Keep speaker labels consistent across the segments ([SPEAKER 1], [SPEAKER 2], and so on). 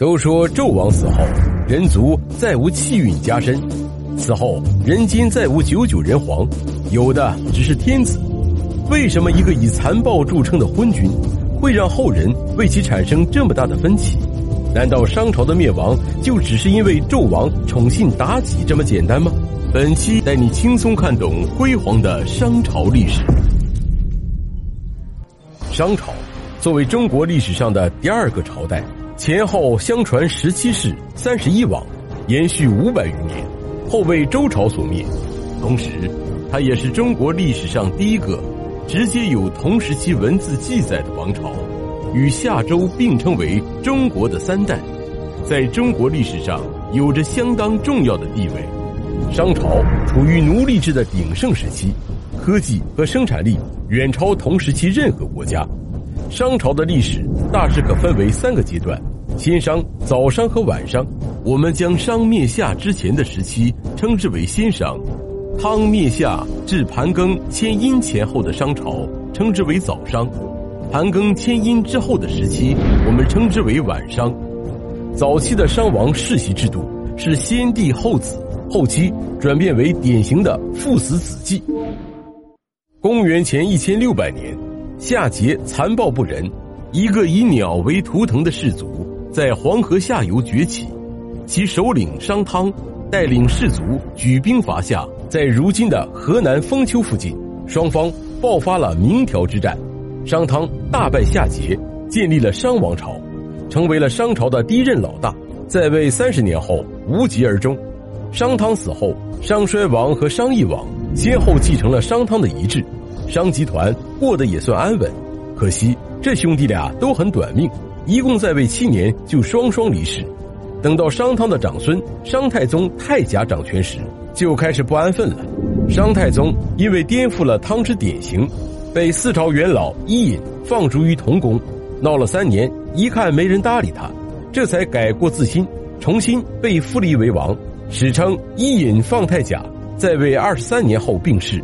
[SPEAKER 1] 都说纣王死后，人族再无气运加身，死后人间再无九九人皇，有的只是天子。为什么一个以残暴著称的昏君，会让后人为其产生这么大的分歧？难道商朝的灭亡就只是因为纣王宠信妲己这么简单吗？本期带你轻松看懂辉煌的商朝历史。商朝作为中国历史上的第二个朝代。前后相传十七世、三十一王，延续五百余年，后被周朝所灭。同时，它也是中国历史上第一个直接有同时期文字记载的王朝，与夏周并称为中国的三代，在中国历史上有着相当重要的地位。商朝处于奴隶制的鼎盛时期，科技和生产力远超同时期任何国家。商朝的历史大致可分为三个阶段。先商、早商和晚商，我们将商灭夏之前的时期称之为先商；汤灭夏至盘庚迁殷前后的商朝称之为早商；盘庚迁殷之后的时期，我们称之为晚商。早期的商王世袭制度是先帝后子，后期转变为典型的父死子继。公元前一千六百年，夏桀残暴不仁，一个以鸟为图腾的氏族。在黄河下游崛起，其首领商汤带领士卒举兵伐夏，在如今的河南封丘附近，双方爆发了鸣条之战。商汤大败夏桀，建立了商王朝，成为了商朝的第一任老大。在位三十年后，无疾而终。商汤死后，商衰王和商懿王先后继承了商汤的遗志，商集团过得也算安稳。可惜这兄弟俩都很短命。一共在位七年就双双离世，等到商汤的长孙商太宗太甲掌权时，就开始不安分了。商太宗因为颠覆了汤之典型，被四朝元老伊尹放逐于同宫，闹了三年，一看没人搭理他，这才改过自新，重新被复立为王。史称伊尹放太甲，在位二十三年后病逝。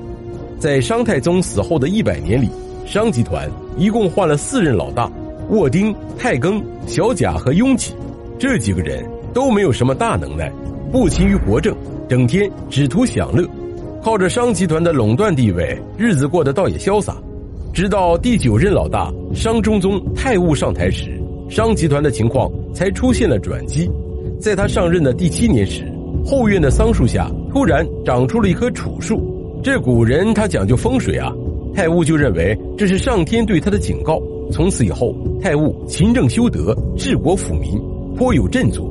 [SPEAKER 1] 在商太宗死后的一百年里，商集团一共换了四任老大。沃丁、太庚、小贾和雍起，这几个人都没有什么大能耐，不勤于国政，整天只图享乐，靠着商集团的垄断地位，日子过得倒也潇洒。直到第九任老大商中宗太戊上台时，商集团的情况才出现了转机。在他上任的第七年时，后院的桑树下突然长出了一棵楚树。这古人他讲究风水啊，太戊就认为这是上天对他的警告。从此以后，太戊勤政修德，治国抚民，颇有振作。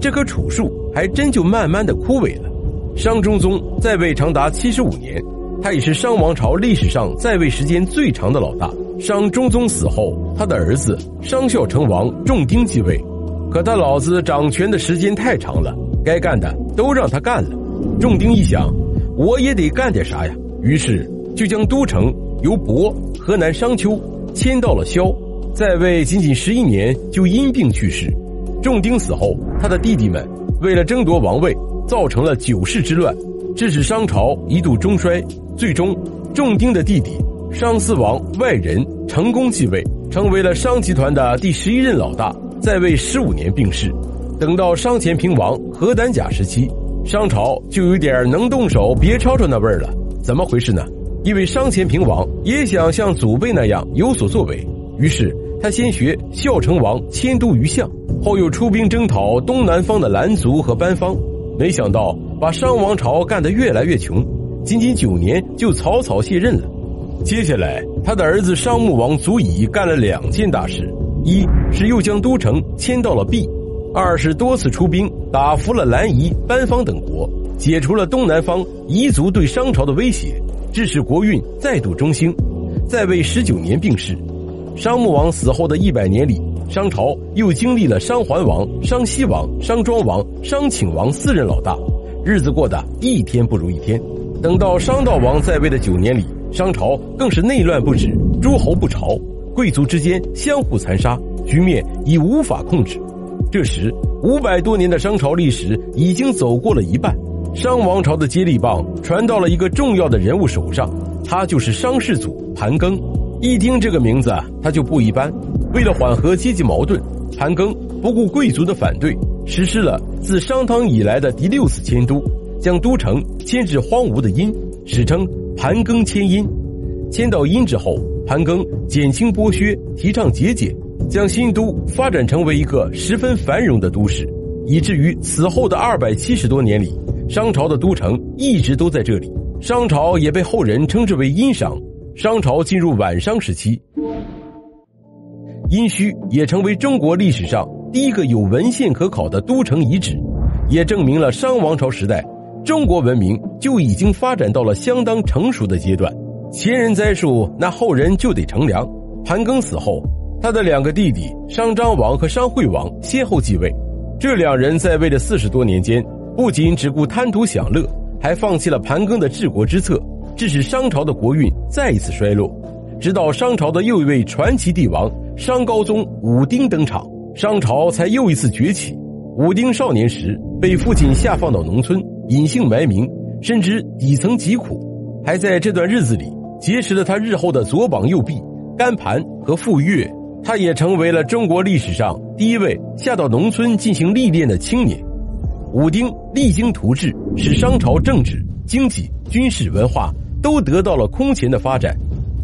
[SPEAKER 1] 这棵楚树还真就慢慢的枯萎了。商中宗在位长达七十五年，他也是商王朝历史上在位时间最长的老大。商中宗死后，他的儿子商孝成王仲丁继位，可他老子掌权的时间太长了，该干的都让他干了。仲丁一想，我也得干点啥呀，于是就将都城由亳（河南商丘）。迁到了萧，在位仅仅十一年就因病去世。仲丁死后，他的弟弟们为了争夺王位，造成了九世之乱，致使商朝一度中衰。最终，仲丁的弟弟商思王外人成功继位，成为了商集团的第十一任老大，在位十五年病逝。等到商前平王何胆甲时期，商朝就有点能动手别吵吵那味儿了。怎么回事呢？因为商前平王也想像祖辈那样有所作为，于是他先学孝成王迁都于相，后又出兵征讨东南方的兰族和班方，没想到把商王朝干得越来越穷，仅仅九年就草草卸任了。接下来，他的儿子商穆王祖乙干了两件大事：一是又将都城迁到了毕；二是多次出兵打服了兰夷、班方等国，解除了东南方彝族对商朝的威胁。致使国运再度中兴，在位十九年病逝。商穆王死后的一百年里，商朝又经历了商桓王、商西王、商庄王、商顷王四任老大，日子过得一天不如一天。等到商道王在位的九年里，商朝更是内乱不止，诸侯不朝，贵族之间相互残杀，局面已无法控制。这时，五百多年的商朝历史已经走过了一半。商王朝的接力棒传到了一个重要的人物手上，他就是商世祖盘庚。一听这个名字，他就不一般。为了缓和阶级矛盾，盘庚不顾贵族的反对，实施了自商汤以来的第六次迁都，将都城迁至荒芜的殷，史称盘庚迁殷。迁到殷之后，盘庚减轻剥削，提倡节俭，将新都发展成为一个十分繁荣的都市，以至于此后的二百七十多年里，商朝的都城一直都在这里。商朝也被后人称之为殷商。商朝进入晚商时期。殷墟也成为中国历史上第一个有文献可考的都城遗址，也证明了商王朝时代中国文明就已经发展到了相当成熟的阶段。前人栽树，那后人就得乘凉。盘庚死后，他的两个弟弟商章王和商惠王先后继位。这两人在位的四十多年间，不仅只顾贪图享乐，还放弃了盘庚的治国之策，致使商朝的国运再一次衰落。直到商朝的又一位传奇帝王。商高宗武丁登场，商朝才又一次崛起。武丁少年时被父亲下放到农村，隐姓埋名，深知底层疾苦，还在这段日子里结识了他日后的左膀右臂甘盘和傅说。他也成为了中国历史上第一位下到农村进行历练的青年。武丁励精图治，使商朝政治、经济、军事、文化都得到了空前的发展，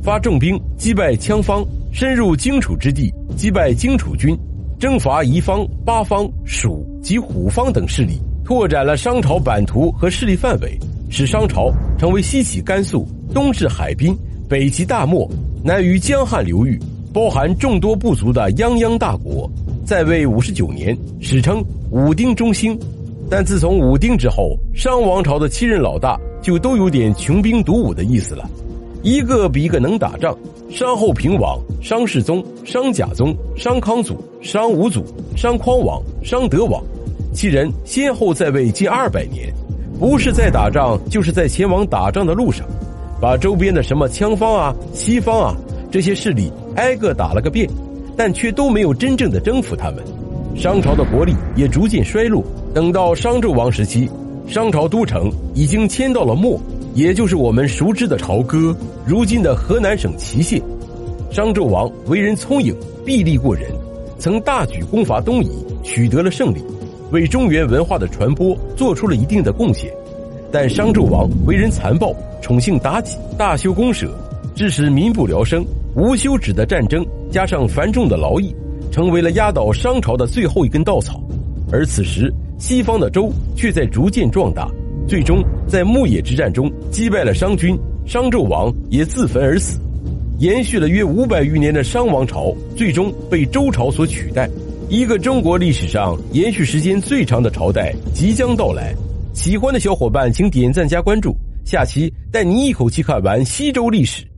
[SPEAKER 1] 发重兵击败羌方。深入荆楚之地，击败荆楚军，征伐夷方、八方、蜀及虎方等势力，拓展了商朝版图和势力范围，使商朝成为西起甘肃、东至海滨、北及大漠、南于江汉流域，包含众多部族的泱泱大国。在位五十九年，史称武丁中兴。但自从武丁之后，商王朝的七任老大就都有点穷兵黩武的意思了。一个比一个能打仗，商后平王、商世宗、商甲宗、商康祖、商武祖、商匡王、商德王，七人先后在位近二百年，不是在打仗，就是在前往打仗的路上，把周边的什么羌方啊、西方啊这些势力挨个打了个遍，但却都没有真正的征服他们。商朝的国力也逐渐衰落。等到商纣王时期，商朝都城已经迁到了漠。也就是我们熟知的朝歌，如今的河南省淇县。商纣王为人聪颖，臂力过人，曾大举攻伐东夷，取得了胜利，为中原文化的传播做出了一定的贡献。但商纣王为人残暴，宠幸妲己，大修公舍，致使民不聊生。无休止的战争加上繁重的劳役，成为了压倒商朝的最后一根稻草。而此时，西方的周却在逐渐壮大。最终在牧野之战中击败了商军，商纣王也自焚而死，延续了约五百余年的商王朝最终被周朝所取代。一个中国历史上延续时间最长的朝代即将到来，喜欢的小伙伴请点赞加关注，下期带你一口气看完西周历史。